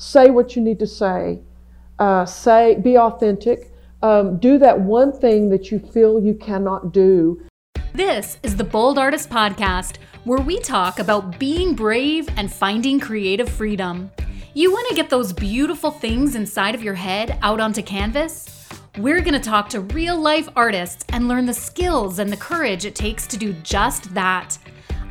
say what you need to say, uh, say, be authentic, um, do that one thing that you feel you cannot do. This is the Bold Artist Podcast, where we talk about being brave and finding creative freedom. You want to get those beautiful things inside of your head out onto canvas? We're going to talk to real life artists and learn the skills and the courage it takes to do just that.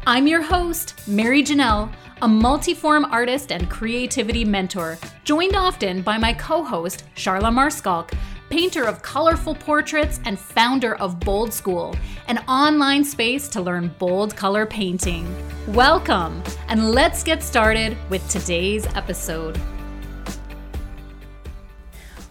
I'm your host, Mary Janelle, a multiform artist and creativity mentor, joined often by my co host, Charla Maarschalk, painter of colorful portraits and founder of Bold School, an online space to learn bold color painting. Welcome, and let's get started with today's episode.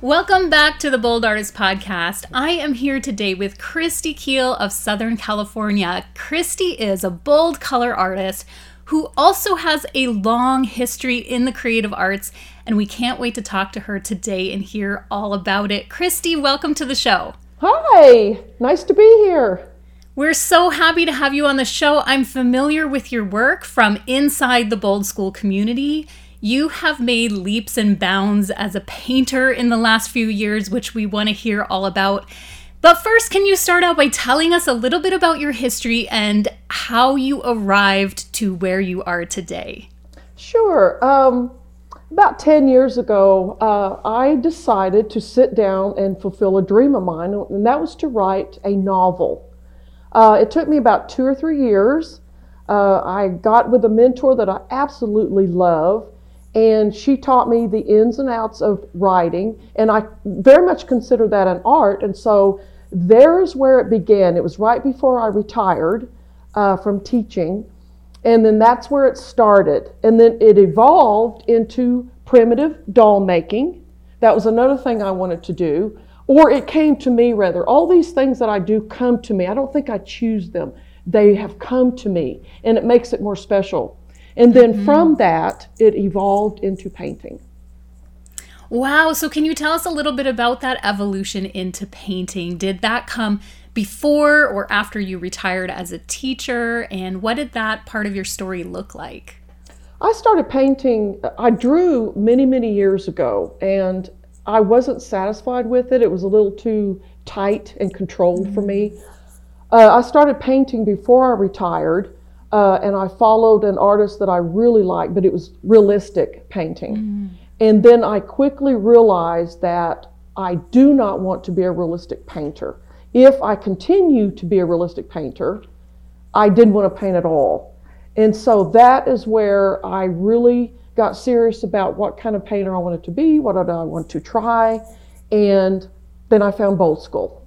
Welcome back to the Bold Artist Podcast. I am here today with Christy Keel of Southern California. Christy is a bold color artist who also has a long history in the creative arts, and we can't wait to talk to her today and hear all about it. Christy, welcome to the show. Hi, nice to be here. We're so happy to have you on the show. I'm familiar with your work from inside the Bold School community you have made leaps and bounds as a painter in the last few years, which we want to hear all about. But first, can you start out by telling us a little bit about your history and how you arrived to where you are today? Sure. Um, about 10 years ago, uh, I decided to sit down and fulfill a dream of mine, and that was to write a novel. Uh, it took me about two or three years. Uh, I got with a mentor that I absolutely love, and she taught me the ins and outs of writing and i very much consider that an art and so there is where it began. It was right before i retired uh, from teaching and then that's where it started. And then it evolved into primitive doll making. That was another thing i wanted to do. Or it came to me rather. All these things that i do come to me. I don't think i choose them. They have come to me and it makes it more special and then mm-hmm. from that, it evolved into painting. Wow. So, can you tell us a little bit about that evolution into painting? Did that come before or after you retired as a teacher? And what did that part of your story look like? I started painting, I drew many, many years ago, and I wasn't satisfied with it. It was a little too tight and controlled mm-hmm. for me. Uh, I started painting before I retired uh, and I followed an artist that I really liked, but it was realistic painting. Mm. And then I quickly realized that I do not want to be a realistic painter. If I continue to be a realistic painter, I didn't want to paint at all. And so that is where I really got serious about what kind of painter I wanted to be, what did I want to try, and then I found Bold School.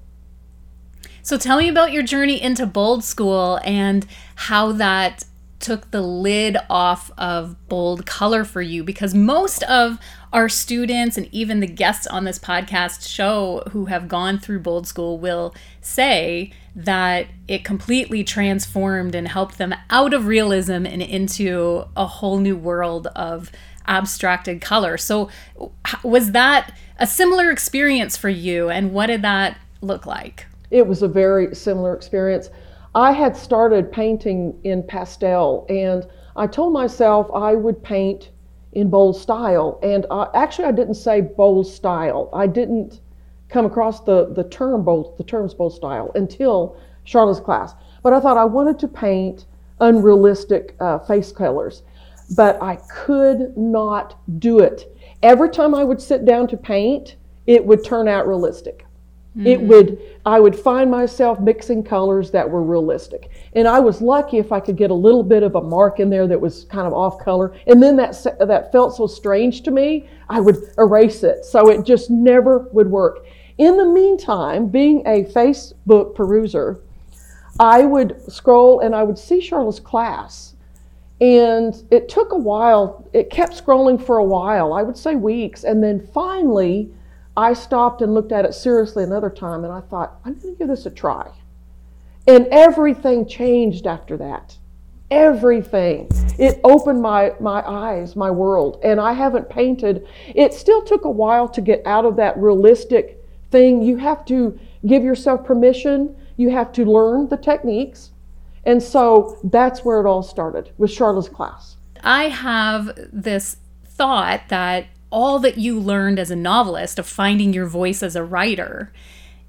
So tell me about your journey into Bold School and how that took the lid off of bold color for you because most of our students and even the guests on this podcast show who have gone through bold school will say that it completely transformed and helped them out of realism and into a whole new world of abstracted color. So was that a similar experience for you and what did that look like? It was a very similar experience. I had started painting in pastel, and I told myself I would paint in bold style. And I, actually, I didn't say bold style. I didn't come across the, the term bold, the terms bold style until Charla's class. But I thought I wanted to paint unrealistic uh, face colors, but I could not do it. Every time I would sit down to paint, it would turn out realistic. Mm-hmm. It would, I would find myself mixing colors that were realistic. And I was lucky if I could get a little bit of a mark in there that was kind of off color. And then that, that felt so strange to me, I would erase it. So it just never would work. In the meantime, being a Facebook peruser, I would scroll and I would see Charla's class. And it took a while, it kept scrolling for a while, I would say weeks. And then finally, I stopped and looked at it seriously another time and I thought, I'm going to give this a try. And everything changed after that. Everything. It opened my, my eyes, my world. And I haven't painted. It still took a while to get out of that realistic thing. You have to give yourself permission, you have to learn the techniques. And so that's where it all started with Charla's class. I have this thought that all that you learned as a novelist of finding your voice as a writer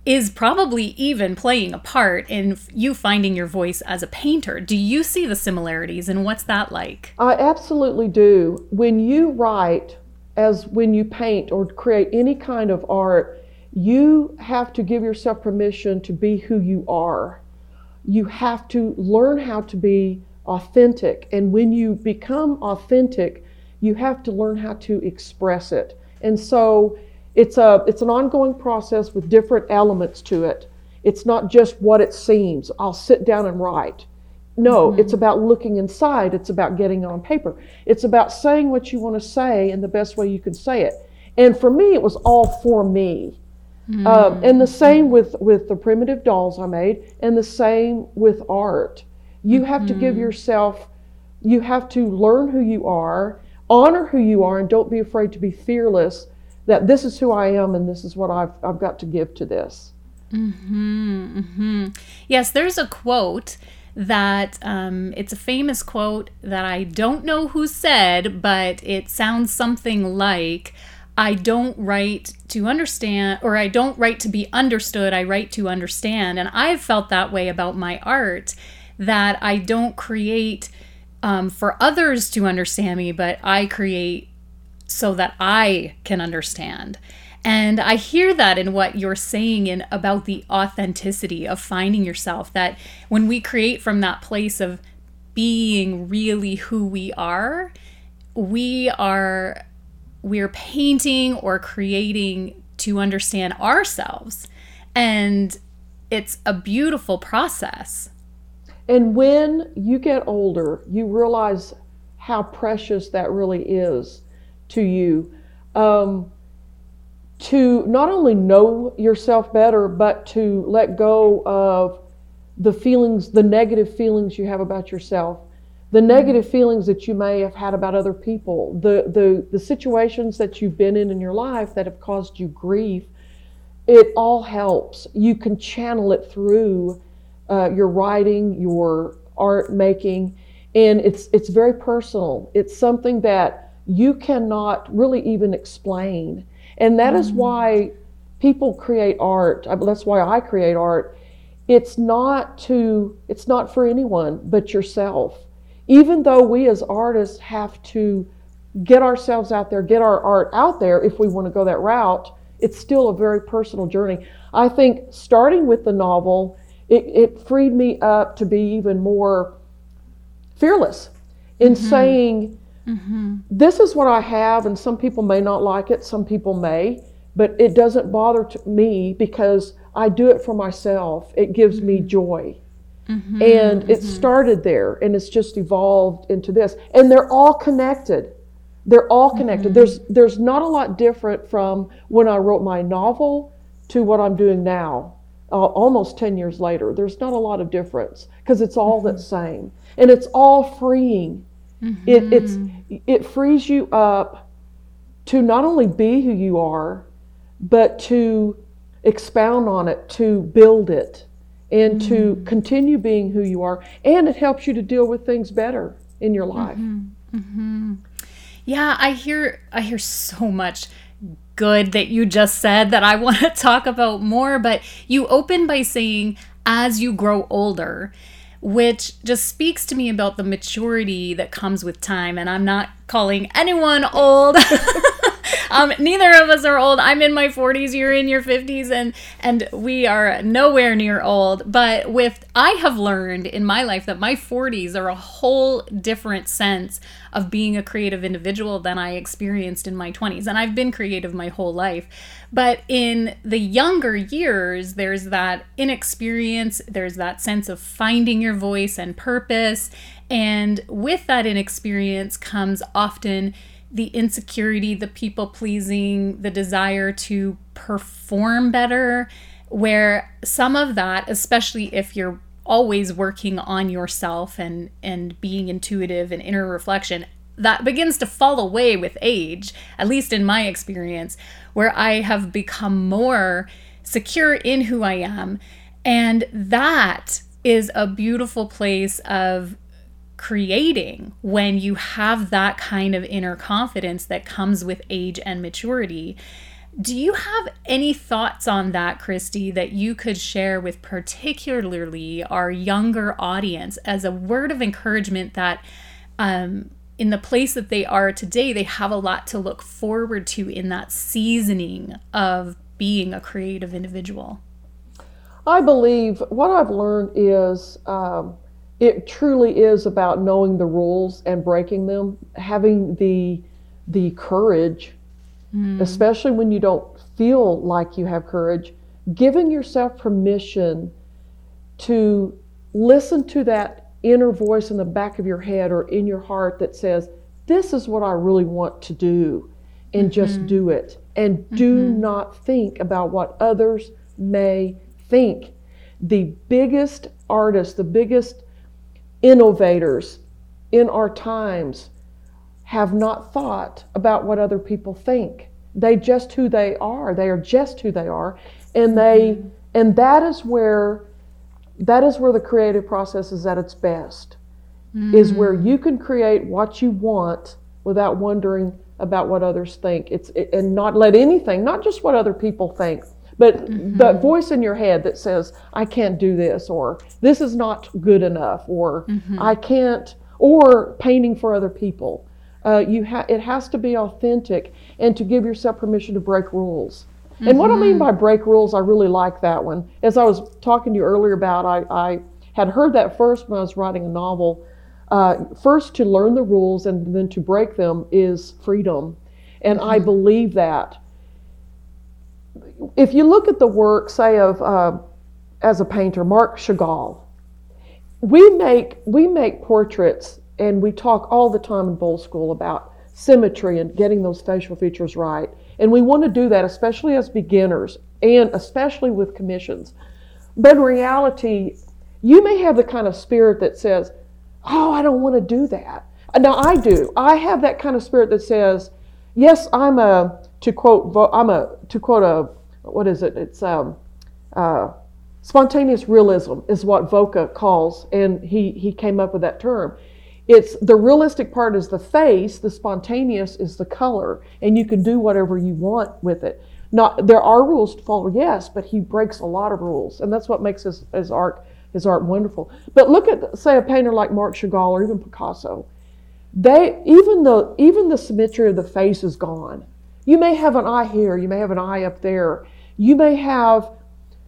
is probably even playing a part in you finding your voice as a painter. Do you see the similarities and what's that like? I absolutely do. When you write, as when you paint or create any kind of art, you have to give yourself permission to be who you are. You have to learn how to be authentic. And when you become authentic, you have to learn how to express it. And so it's a it's an ongoing process with different elements to it. It's not just what it seems. I'll sit down and write. No, mm-hmm. it's about looking inside. It's about getting on paper. It's about saying what you want to say in the best way you can say it. And for me, it was all for me. Mm-hmm. Um, and the same with with the primitive dolls I made, and the same with art. You mm-hmm. have to give mm-hmm. yourself. You have to learn who you are, honor who you are, and don't be afraid to be fearless that this is who I am and this is what I've, I've got to give to this. Mm-hmm, mm-hmm. Yes, there's a quote that um, it's a famous quote that I don't know who said, but it sounds something like, I don't write to understand, or I don't write to be understood, I write to understand. And I've felt that way about my art, that I don't create um, for others to understand me, but I create so that I can understand. And I hear that in what you're saying in about the authenticity of finding yourself that when we create from that place of being really who we are, we are we're painting or creating to understand ourselves. And it's a beautiful process. And when you get older, you realize how precious that really is to you um, to not only know yourself better, but to let go of the feelings, the negative feelings you have about yourself, the negative feelings that you may have had about other people, the, the, the situations that you've been in in your life that have caused you grief. It all helps. You can channel it through uh, your writing, your art making, and it's it's very personal. It's something that you cannot really even explain. And that mm. is why people create art. That's why I create art. It's not to it's not for anyone but yourself. Even though we as artists have to get ourselves out there, get our art out there if we want to go that route, it's still a very personal journey. I think starting with the novel, it, it freed me up to be even more fearless in mm-hmm. saying, Mm-hmm. This is what I have, and some people may not like it, some people may, but it doesn't bother me because I do it for myself. It gives mm-hmm. me joy. Mm-hmm. And it mm-hmm. started there, and it's just evolved into this. And they're all connected. They're all connected. Mm-hmm. There's there's not a lot different from when I wrote my novel to what I'm doing now. Uh, almost 10 years later, there's not a lot of difference because it's all the mm-hmm. same. And it's all freeing Mm-hmm. It, it's it frees you up to not only be who you are, but to expound on it, to build it, and mm-hmm. to continue being who you are. And it helps you to deal with things better in your life. Mm-hmm. mm-hmm. Yeah, I hear I hear so much good that you just said that I want to talk about more. But you open by saying, as you grow older, which just speaks to me about the maturity that comes with time. And I'm not calling anyone old. um, neither of us are old. I'm in my 40s, you're in your 50s, and and we are nowhere near old. But with I have learned in my life that my 40s are a whole different sense of being a creative individual than I experienced in my 20s. And I've been creative my whole life. But in the younger years, there's that inexperience, there's that sense of finding your voice and purpose. And with that inexperience comes often the insecurity, the people pleasing, the desire to perform better, where some of that, especially if you're always working on yourself and and being intuitive and inner reflection that begins to fall away with age at least in my experience where i have become more secure in who i am. And that is a beautiful place of creating when you have that kind of inner confidence that comes with age and maturity. Do you have any thoughts on that, Christy, that you could share with particularly our younger audience as a word of encouragement that um, in the place that they are today, they have a lot to look forward to in that seasoning of being a creative individual? I believe what I've learned is um, it truly is about knowing the rules and breaking them, having the the courage mm. especially when you don't feel like you have courage, giving yourself permission to listen to that inner voice in the back of your head or in your heart that says, This is what I really want to do, and mm-hmm. just do it. And mm-hmm. do not think about what others may think. The biggest artists, the biggest innovators in our times have not thought about what other people think. They just who they are. They are just who they are, and they and that is where that is where the creative process is at its best. Mm-hmm. Is where you can create what you want without wondering about what others think. It's it, and not let anything, not just what other people think, but mm-hmm. the voice in your head that says, "I can't do this," or "This is not good enough," or mm-hmm. "I can't," or painting for other people. Uh, you ha- it has to be authentic and to give yourself permission to break rules. Mm-hmm. And what I mean mm-hmm. by break rules, I really like that one. As I was talking to you earlier about, I, I had heard that first when I was writing a novel. Uh, first, to learn the rules and then to break them is freedom. And mm-hmm. I believe that. If you look at the work, say, of uh, as a painter, Marc Chagall, we make, we make portraits and we talk all the time in Bold School about symmetry and getting those facial features right. And we want to do that, especially as beginners and especially with commissions. But in reality, you may have the kind of spirit that says, Oh, I don't want to do that. Now, I do. I have that kind of spirit that says, Yes, I'm a, to quote, I'm a, to quote a, what is it? It's, um, uh, spontaneous realism is what Voka calls, and he, he came up with that term. It's the realistic part is the face, the spontaneous is the color, and you can do whatever you want with it. Not there are rules to follow, yes, but he breaks a lot of rules, and that's what makes his, his art his art wonderful. But look at say a painter like Marc Chagall or even Picasso. They even the even the symmetry of the face is gone. You may have an eye here, you may have an eye up there. You may have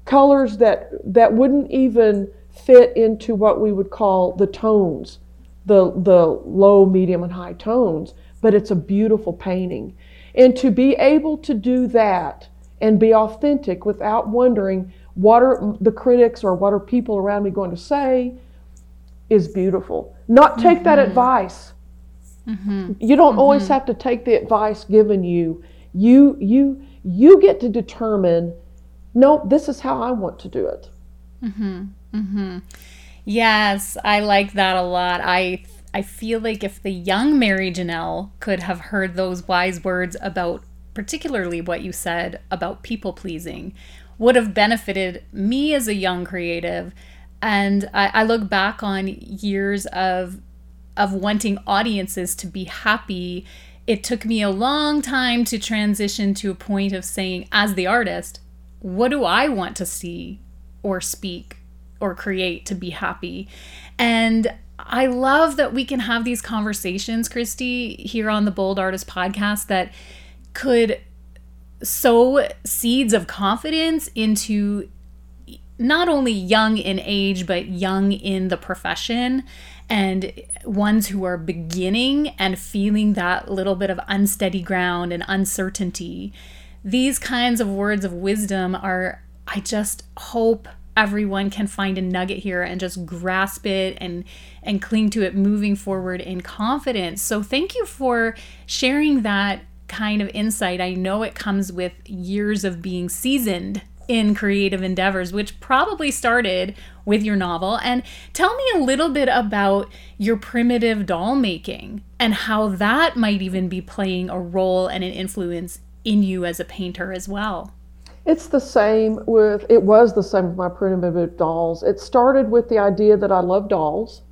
colors that that wouldn't even fit into what we would call the tones the, the low, medium, and high tones, but it's a beautiful painting. And to be able to do that and be authentic without wondering what are the critics or what are people around me going to say is beautiful. Not take mm-hmm. that advice. Mm-hmm. You don't mm-hmm. always have to take the advice given you. You you you get to determine. No, this is how I want to do it. Mm-hmm. Mm-hmm. Yes, I like that a lot. I I feel like if the young Mary Janelle could have heard those wise words about particularly what you said about people pleasing, would have benefited me as a young creative. And I, I look back on years of of wanting audiences to be happy. It took me a long time to transition to a point of saying, as the artist, what do I want to see or speak or create to be happy. And I love that we can have these conversations, Christy, here on the Bold Artist podcast that could sow seeds of confidence into not only young in age, but young in the profession and ones who are beginning and feeling that little bit of unsteady ground and uncertainty. These kinds of words of wisdom are, I just hope everyone can find a nugget here and just grasp it and and cling to it moving forward in confidence. So thank you for sharing that kind of insight. I know it comes with years of being seasoned in creative endeavors, which probably started with your novel. And tell me a little bit about your primitive doll making and how that might even be playing a role and an influence in you as a painter as well. It's the same with, it was the same with my primitive dolls. It started with the idea that I love dolls.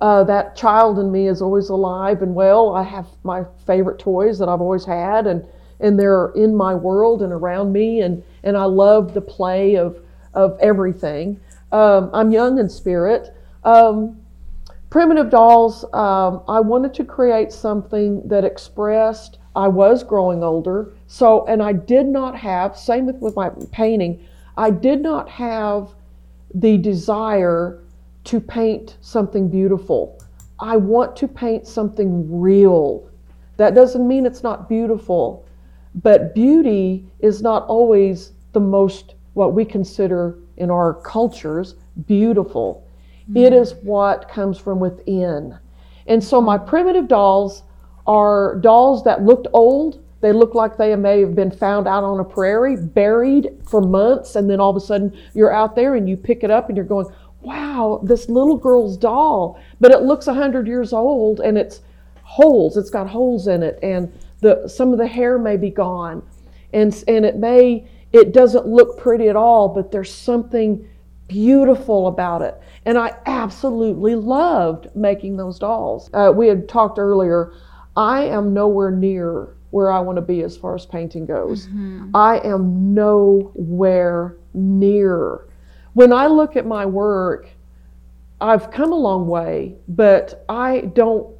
Uh, that child in me is always alive and well. I have my favorite toys that I've always had, and and they're in my world and around me, and and I love the play of of everything. Um, I'm young in spirit. Um, primitive dolls. Um, I wanted to create something that expressed. I was growing older, so and I did not have. Same with with my painting. I did not have the desire to paint something beautiful. I want to paint something real. That doesn't mean it's not beautiful, but beauty is not always the most, what we consider in our cultures, beautiful. Mm-hmm. It is what comes from within. And so my primitive dolls are dolls that looked old. They look like they may have been found out on a prairie, buried for months, and then all of a sudden you're out there and you pick it up and you're going, wow, this little girl's doll, but it looks 100 years old and it's holes, it's got holes in it, and the, some of the hair may be gone. And, and it may, it doesn't look pretty at all, but there's something beautiful about it. And I absolutely loved making those dolls. Uh, we had talked earlier, I am nowhere near where I want to be as far as painting goes. Mm-hmm. I am nowhere near when I look at my work, I've come a long way, but I don't,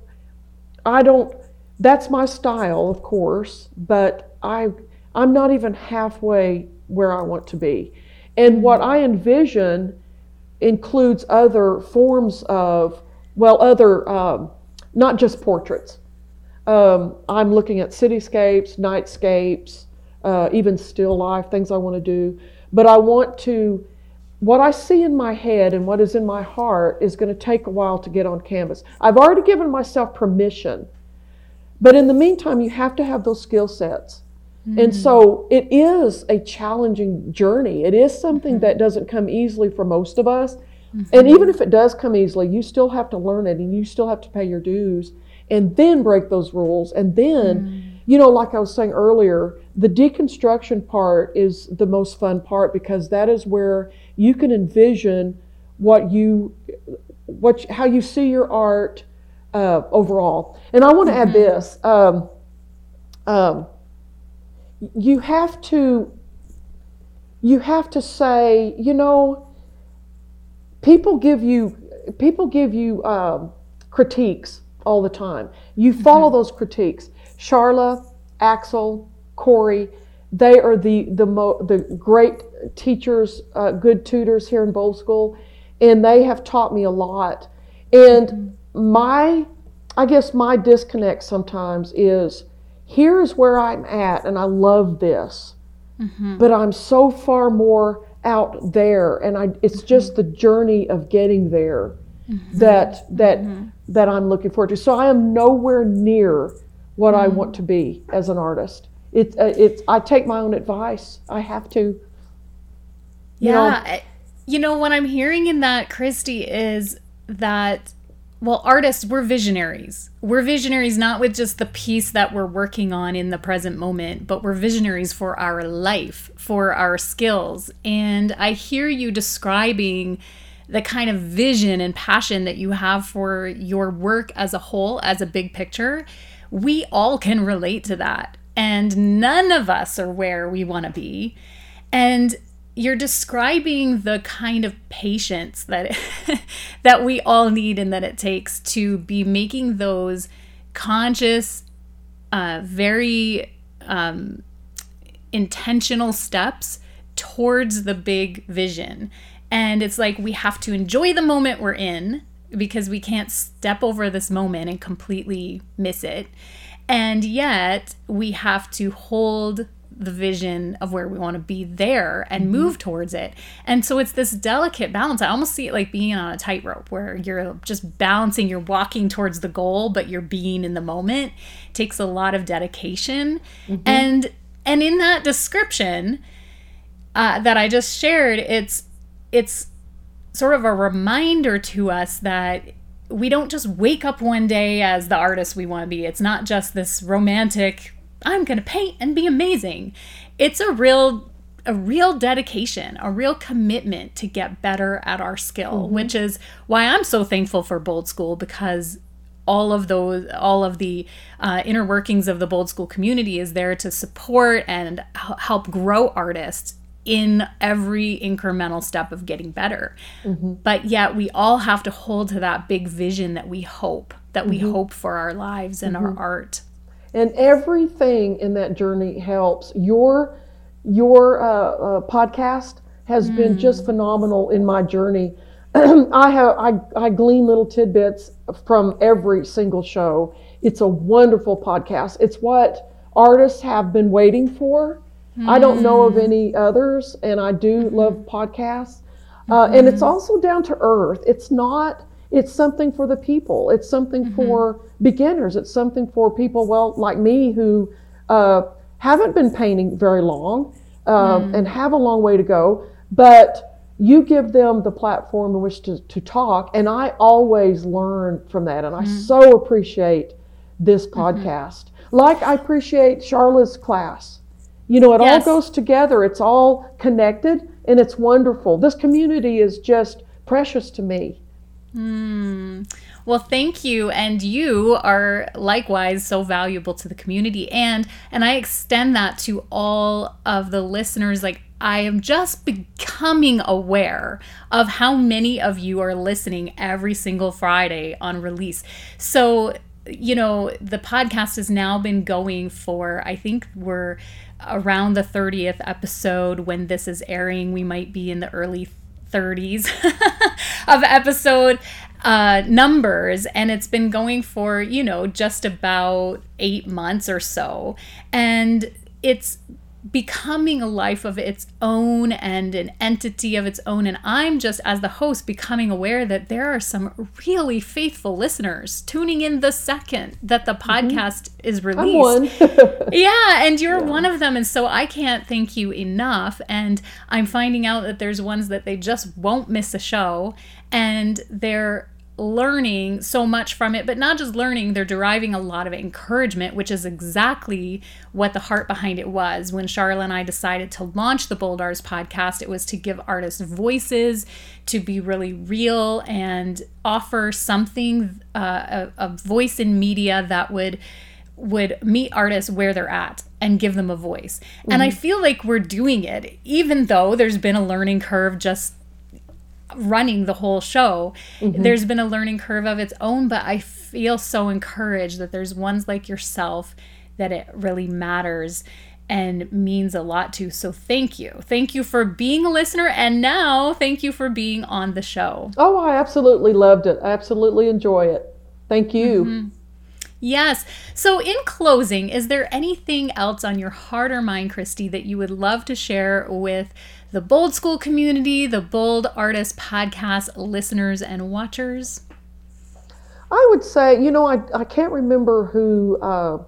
I don't, that's my style, of course, but I, I'm not even halfway where I want to be. And what I envision includes other forms of, well, other, um, not just portraits. Um, I'm looking at cityscapes, nightscapes, uh, even still life, things I want to do. But I want to what I see in my head and what is in my heart is going to take a while to get on canvas. I've already given myself permission, but in the meantime, you have to have those skill sets. Mm-hmm. And so it is a challenging journey. It is something mm-hmm. that doesn't come easily for most of us. Mm-hmm. And even if it does come easily, you still have to learn it and you still have to pay your dues and then break those rules. And then, mm. you know, like I was saying earlier, the deconstruction part is the most fun part because that is where you can envision what you what how you see your art uh, overall. And I want to mm-hmm. add this: um, um, you have to you have to say, you know, people give you people give you um, critiques all the time. You follow mm-hmm. those critiques. Charla, Axel, Corey, they are the the mo- the great teachers, uh, good tutors here in Bold School, and they have taught me a lot. And mm-hmm. My, I guess my disconnect sometimes is here's where I'm at, and I love this, mm-hmm. but I'm so far more out there, and I it's mm-hmm. just the journey of getting there mm-hmm. that that mm-hmm. that I'm looking forward to. So I am nowhere near what I mm-hmm. want to be as an artist. It's uh, it's I take my own advice. I have to. You yeah. Know. You know, what I'm hearing in that, Christy, is that, well, artists, we're visionaries. We're visionaries not with just the piece that we're working on in the present moment, but we're visionaries for our life, for our skills. And I hear you describing the kind of vision and passion that you have for your work as a whole, as a big picture. We all can relate to that. And none of us are where we want to be. And you're describing the kind of patience that that we all need and that it takes to be making those conscious uh, very um, intentional steps towards the big vision. And it's like we have to enjoy the moment we're in because we can't step over this moment and completely miss it. And yet we have to hold the vision of where we want to be there and mm-hmm. move towards it. And so it's this delicate balance. I almost see it like being on a tightrope where you're just balancing, you're walking towards the goal, but you're being in the moment. It takes a lot of dedication. Mm-hmm. And and in that description uh, that I just shared, it's it's sort of a reminder to us that we don't just wake up one day as the artist we want to be. It's not just this romantic I'm going to paint and be amazing. It's a real a real dedication, a real commitment to get better at our skill, mm-hmm. which is why I'm so thankful for Bold School because all of those all of the uh, inner workings of the bold school community is there to support and help grow artists in every incremental step of getting better mm-hmm. but yet we all have to hold to that big vision that we hope that we mm-hmm. hope for our lives and mm-hmm. our art and everything in that journey helps your your uh, uh, podcast has been just mm. phenomenal in my journey I have I, I glean little tidbits from every single show. It's a wonderful podcast. It's what artists have been waiting for. Mm. I don't know of hmm. any others, and I do mm-hmm. love podcasts. Uh, mm-hmm. And it's also down to earth. It's not. It's something for the people. It's something mm-hmm. for beginners. It's something for people, well, like me, who uh, haven't been painting very long uh, and have a long way to go, but you give them the platform in which to, to talk and i always learn from that and i mm-hmm. so appreciate this mm-hmm. podcast mm-hmm. like i appreciate charla's class you know it yes. all goes together it's all connected and it's wonderful this community is just precious to me mm. Well, thank you. And you are likewise so valuable to the community. And and I extend that to all of the listeners. Like I am just becoming aware of how many of you are listening every single Friday on release. So, you know, the podcast has now been going for, I think we're around the 30th episode when this is airing. We might be in the early 30s of episode uh, numbers, and it's been going for, you know, just about eight months or so. And it's becoming a life of its own and an entity of its own. And I'm just, as the host, becoming aware that there are some really faithful listeners tuning in the second that the mm-hmm. podcast mm-hmm. is released. yeah, and you're yeah. one of them. And so I can't thank you enough. And I'm finding out that there's ones that they just won't miss a show and they're learning so much from it, but not just learning, they're deriving a lot of encouragement, which is exactly what the heart behind it was. When Charla and I decided to launch the Bold Arts podcast, it was to give artists voices, to be really real, and offer something, uh, a, a voice in media that would would meet artists where they're at and give them a voice. Mm-hmm. And I mm-hmm. feel like we're doing it, even though there's been a learning curve just running the whole show. Mm-hmm. There's been a learning curve of its own, but I feel so encouraged that there's ones like yourself that it really matters and means a lot to. So thank you. Thank you for being a listener and now thank you for being on the show. Oh, I absolutely loved it. I absolutely enjoy it. Thank you. Mm-hmm. Yes. So, in closing, is there anything else on your heart or mind, Christy, that you would love to share with the Bold School community, the Bold Artist podcast listeners and watchers? I would say, you know, I, I can't remember who uh,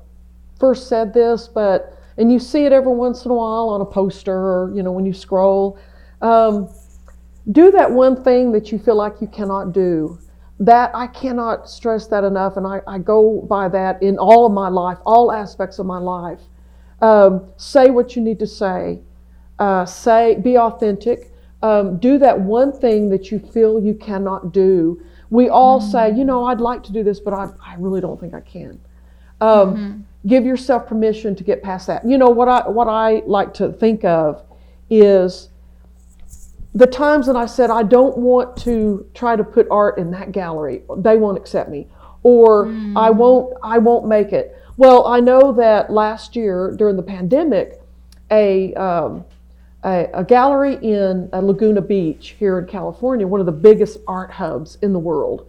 first said this, but, and you see it every once in a while on a poster or, you know, when you scroll. Um, do that one thing that you feel like you cannot do. That I cannot stress that enough, and I, I go by that in all of my life, all aspects of my life. Um, say what you need to say uh, say, be authentic. Um, do that one thing that you feel you cannot do. We all mm-hmm. say, you know, I'd like to do this, but I, I really don't think I can. Um, mm-hmm. Give yourself permission to get past that. You know what I what I like to think of is the times that I said I don't want to try to put art in that gallery. They won't accept me, or mm. I won't I won't make it. Well, I know that last year during the pandemic, a um, a, a gallery in uh, Laguna Beach here in California, one of the biggest art hubs in the world,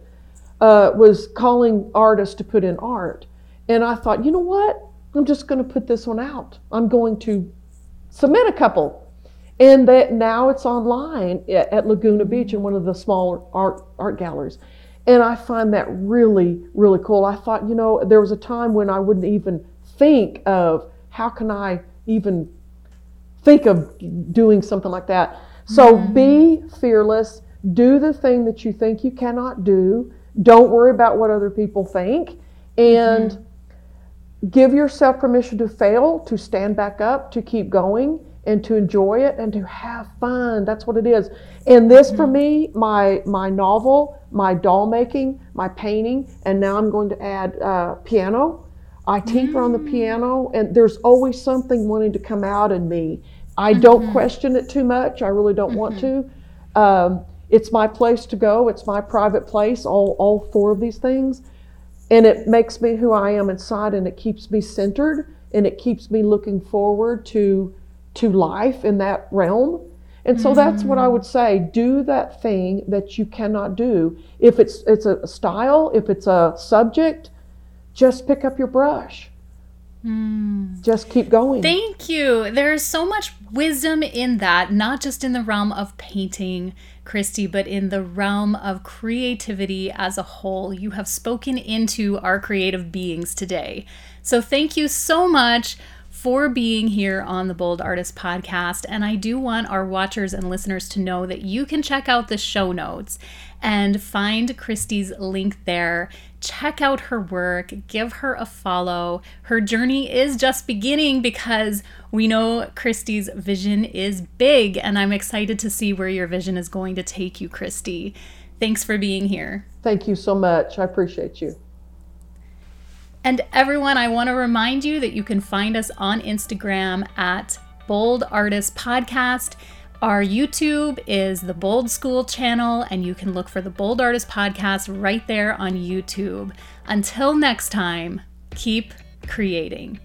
uh, was calling artists to put in art. And I thought, you know what? I'm just going to put this one out. I'm going to submit a couple. And that now it's online at, at Laguna Beach in one of the smaller art art galleries. And I find that really, really cool. I thought, you know, there was a time when I wouldn't even think of how can I even think of doing something like that. So mm-hmm. be fearless. Do the thing that you think you cannot do. Don't worry about what other people think. And mm-hmm. give yourself permission to fail, to stand back up, to keep going. and to enjoy it and to have fun. That's what it is. And this for me, my my novel, my doll making, my painting, and now I'm going to add uh, piano. I tinker on the mm. piano, and there's always something wanting to come out in me. I don't mm-hmm. question it too much. I really don't want to. Mm-hmm. Um, it's my place to go. It's my private place. All all four of these things, and it makes me who I am inside, and it keeps me centered, and it keeps me looking forward to to life in that realm. And so that's what I mm. would say. Do that thing that you cannot do. If it's it's a style, if it's a subject, just pick up your brush. Hmm. Just keep going. Thank you. There's so much wisdom in that, not just in the realm of painting, Christy, but in the realm of creativity as a whole. You have spoken into our creative beings today. So thank you so much for being here on the Bold Artist podcast. And I do want our watchers and listeners to know that you can check out the show notes and find Christy's link there. Check out her work, give her a follow. Her journey is just beginning because we know Christy's vision is big, and I'm excited to see where your vision is going to take you, Christy. Thanks for being here. Thank you so much. I appreciate you. And everyone, I want to remind you that you can find us on Instagram at Bold Artist Podcast. Our YouTube is the Bold School channel, and you can look for the Bold Artist Podcast right there on YouTube. Until next time, keep creating.